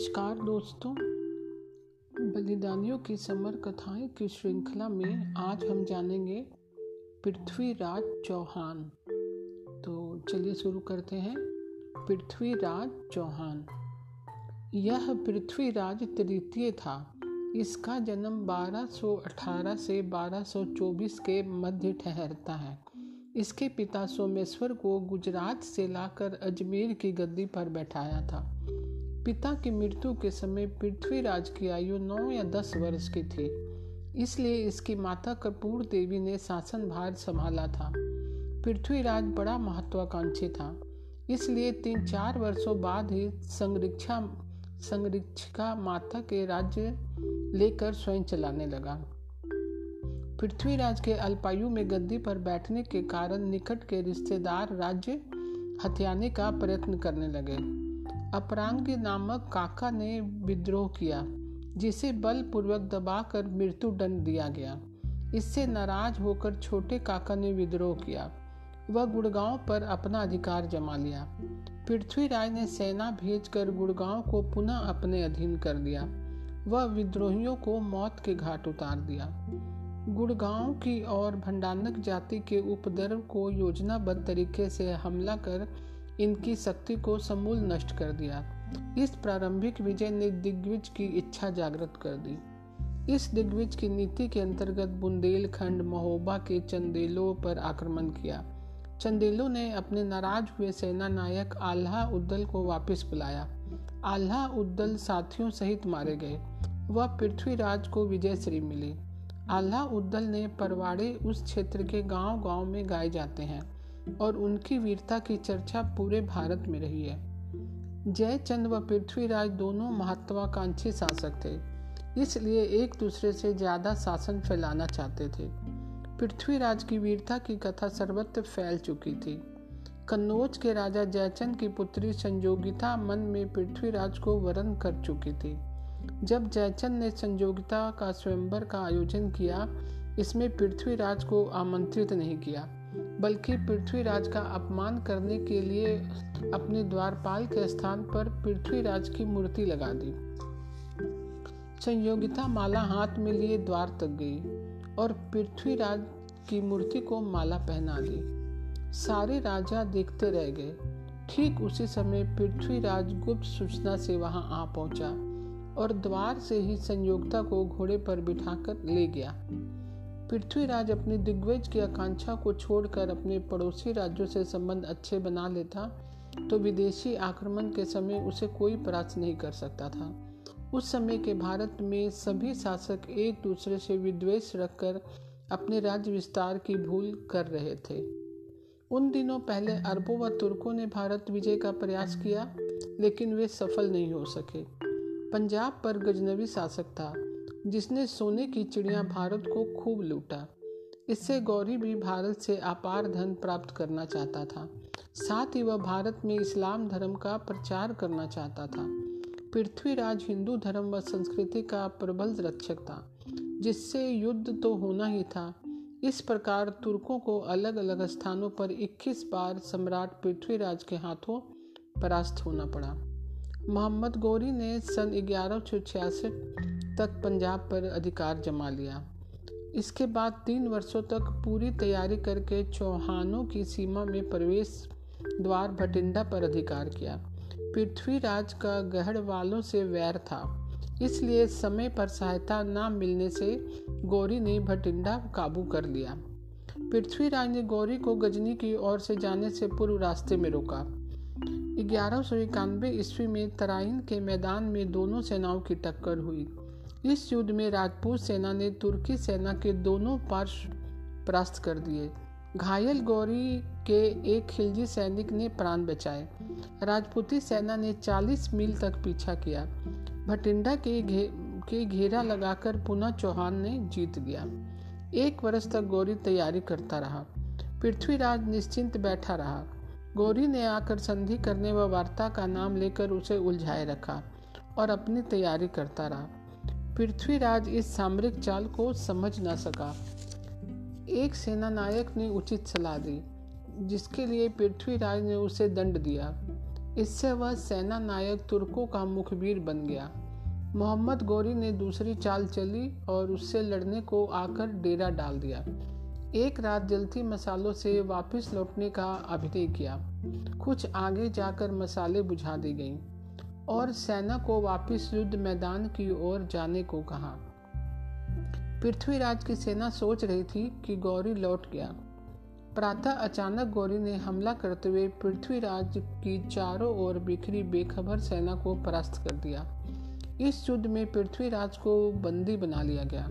नमस्कार दोस्तों। बलिदानियों की समर कथाएँ की श्रृंखला में आज हम जानेंगे पृथ्वीराज चौहान। तो चलिए शुरू करते हैं। पृथ्वीराज चौहान। यह पृथ्वीराज तृतीय था। इसका जन्म 1218 से 1224 के मध्य ठहरता है। इसके पिता सोमेश्वर को गुजरात से लाकर अजमेर की गद्दी पर बैठाया था। पिता की मृत्यु के समय पृथ्वीराज की आयु नौ या दस वर्ष की थी। इसलिए इसकी माता कपूर देवी ने शासन भार संभाला था। पृथ्वीराज बड़ा महत्वाकांक्षी था। इसलिए तीन चार वर्षों बाद ही संरक्षा, संरक्षिका माता के राज्य लेकर स्वयं चलाने लगा। पृथ्वीराज के अल्पायु में गद्दी पर बैठने के कारण निकट के रिश्तेदार राज्य हथियाने का प्रयत्न करने लगे। अपरांगी नामक काका ने विद्रोह किया, जिसे बलपूर्वक दबाकर मृत्यु दंड दिया गया। इससे नाराज़ होकर छोटे काका ने विद्रोह किया। वह गुड़गांव पर अपना अधिकार जमा लिया। पृथ्वीराज ने सेना भेजकर गुड़गांव को पुनः अपने अधीन कर दिया। वह विद्रोहियों को मौत के घाट उतार दिया। गुड़गांव की और भंडानक जाति के उपद्रव को योजनाबद्ध तरीके से हमला कर इनकी शक्ति को समूल नष्ट कर दिया। इस प्रारंभिक विजय ने दिग्विज की इच्छा जागृत कर दी। इस दिग्विज की नीति के अंतर्गत बुंदेलखंड महोबा के चंदेलों पर आक्रमण किया। चंदेलों ने अपने नाराज़ हुए सेना नायक आल्हा उद्दल को वापस बुलाया। आल्हा उद्दल साथियों सहित मारे गए। वह पृथ्वीराज को विजय श्री मिली। आल्हा उद्दल ने परवाड़े उस क्षेत्र के गाँव गाँव में गाए जाते हैं। और उनकी वीरता की चर्चा पूरे भारत में रही है। जयचंद व पृथ्वीराज दोनों महत्वाकांक्षी शासक थे, इसलिए एक दूसरे से ज़्यादा शासन फैलाना चाहते थे। पृथ्वीराज की वीरता की कथा सर्वत्र फैल चुकी थी। कन्नौज के राजा जयचंद की पुत्री संजोगिता मन में पृथ्वीराज को वरण कर चुकी थी। जब जयचंद ने संजोगिता का स्वयंवर का आयोजन किया, इसमें पृथ्वीराज को आमंत्रित नहीं किया। बल्कि पृथ्वीराज का अपमान करने के लिए अपने द्वारपाल के स्थान पर पृथ्वीराज की मूर्ति लगा दी। संयोगिता माला हाथ में लिए द्वार तक गई और पृथ्वीराज की मूर्ति को माला पहना दी। सारे राजा देखते रह गए। ठीक उसी समय पृथ्वीराज गुप्त सूचना से वहाँ आ पहुँचा और द्वार से ही संयोगता को घोड़े पर बिठाकर ले गया। पृथ्वीराज अपनी दिग्विजय की आकांक्षा को छोड़कर अपने पड़ोसी राज्यों से संबंध अच्छे बना लेता तो विदेशी आक्रमण के समय उसे कोई परास्त नहीं कर सकता था। उस समय के भारत में सभी शासक एक दूसरे से विद्वेष रखकर अपने राज्य विस्तार की भूल कर रहे थे। उन दिनों पहले अरबों व तुर्कों ने भारत विजय का प्रयास किया, लेकिन वे सफल नहीं हो सके। पंजाब पर गजनवी शासक था। जिसने सोने की चिड़िया भारत को खूब लूटा। इससे गौरी भी भारत से अपार धन प्राप्त करना चाहता था। साथ ही वह भारत में इस्लाम धर्म का प्रचार करना चाहता था। पृथ्वीराज हिंदू धर्म व संस्कृति का प्रबल रक्षक था, जिससे युद्ध तो होना ही था। इस प्रकार तुर्कों को अलग अलग स्थानों पर 21 बार सम्राट पृथ्वीराज के हाथों परास्त होना पड़ा। मोहम्मद गौरी ने सन ग्यारह तक पंजाब पर अधिकार जमा लिया। इसके बाद तीन वर्षों तक पूरी तैयारी करके चौहानों की सीमा में प्रवेश द्वार भटिंडा पर अधिकार किया। पृथ्वीराज का गढ़ वालों से वैर था। इसलिए समय पर सहायता न मिलने से गौरी ने भटिंडा काबू कर लिया। पृथ्वीराज ने गौरी को गजनी की ओर से जाने से पूर्व रास्ते में रोका। ग्यारह सौ इक्यानवे ईस्वी में तराइन के मैदान में दोनों सेनाओं की टक्कर हुई। इस युद्ध में राजपूत सेना ने तुर्की सेना के दोनों पार्श्व परास्त कर दिए। घायल गौरी के एक खिलजी सैनिक ने प्राण बचाए। राजपूती सेना ने 40 मील तक पीछा किया। भटिंडा के घे, के घेरा लगाकर पुनः चौहान ने जीत लिया। एक वर्ष तक गौरी तैयारी करता रहा। पृथ्वीराज निश्चिंत बैठा रहा। गौरी ने आकर संधि करने व वार्ता का नाम लेकर उसे उलझाए रखा और अपनी तैयारी करता रहा। पृथ्वीराज इस सामरिक चाल को समझ न सका। एक सेनानायक ने उचित सलाह दी, जिसके लिए पृथ्वीराज ने उसे दंड दिया। इससे वह सेना नायक तुर्कों का मुखबिर बन गया। मोहम्मद गौरी ने दूसरी चाल चली और उससे लड़ने को आकर डेरा डाल दिया। एक रात जलती मसालों से वापस लौटने का अभिनय किया। कुछ आगे जाकर मसाले बुझा दी गईं। और सेना को वापस युद्ध मैदान की ओर जाने को कहा। पृथ्वीराज की सेना सोच रही थी कि गौरी लौट गया। प्रातः अचानक गौरी ने हमला करते हुए पृथ्वीराज की चारों ओर बिखरी बेखबर सेना को परास्त कर दिया। इस युद्ध में पृथ्वीराज को बंदी बना लिया गया।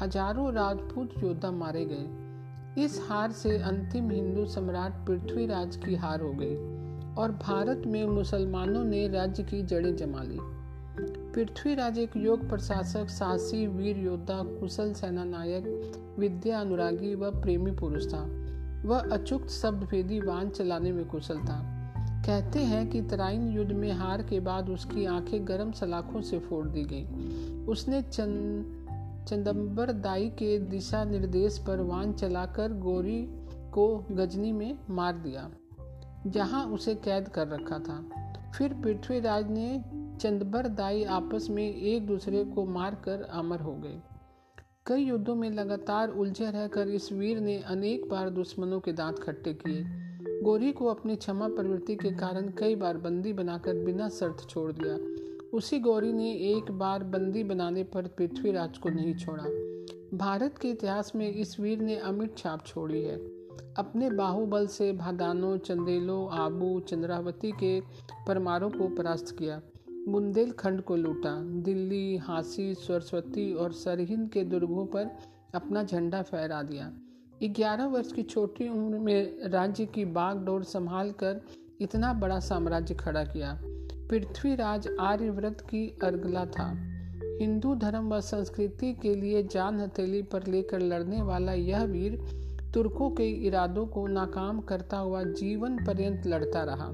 हज़ारों राजपूत योद्धा मारे गए। इस हार से अंतिम हिंदू सम्राट पृथ्वीराज की हार हो गई। और भारत में मुसलमानों ने राज्य की जड़ें जमा ली। पृथ्वीराज एक योग प्रशासक, साहसी, वीर योद्धा, कुशल सेना नायक विद्या अनुरागी व प्रेमी पुरुष था। वह अचुक्त शब्द भेदी वाहन चलाने में कुशल था। कहते हैं कि तराइन युद्ध में हार के बाद उसकी आँखें गर्म सलाखों से फोड़ दी गई। उसने चंद चंदम्बर दाई के दिशा निर्देश पर वाहन चलाकर गोरी को गजनी में मार दिया। जहाँ उसे कैद कर रखा था। फिर पृथ्वीराज ने चंदबर दाई आपस में एक दूसरे को मारकर अमर हो गए। कई युद्धों में लगातार उलझे रहकर इस वीर ने अनेक बार दुश्मनों के दांत खट्टे किए। गोरी को अपनी क्षमा प्रवृत्ति के कारण कई बार बंदी बनाकर बिना शर्त छोड़ दिया। उसी गौरी ने एक बार बंदी बनाने पर पृथ्वीराज को नहीं छोड़ा। भारत के इतिहास में इस वीर ने अमिट छाप छोड़ी है। अपने बाहुबल से भादानो चंदेलो, आबू, चंद्रावती के परमारों को परास्त किया। बुंदेलखंड को लूटा। दिल्ली, हांसी, सरस्वती और सरहिंद के दुर्गों पर अपना झंडा फहरा दिया। ग्यारह वर्ष की छोटी उम्र में राज्य की बागडोर संभाल कर इतना बड़ा साम्राज्य खड़ा किया। पृथ्वीराज आर्यव्रत की अर्गला था। हिंदू धर्म व संस्कृति के लिए जान हथेली पर लेकर लड़ने वाला यह वीर तुर्कों के इरादों को नाकाम करता हुआ जीवन पर्यंत लड़ता रहा।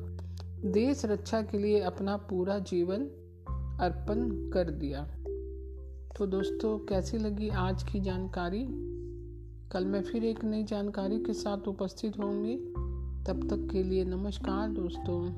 देश रक्षा के लिए अपना पूरा जीवन अर्पण कर दिया। तो दोस्तों, कैसी लगी आज की जानकारी? कल मैं फिर एक नई जानकारी के साथ उपस्थित होंगी। तब तक के लिए नमस्कार दोस्तों।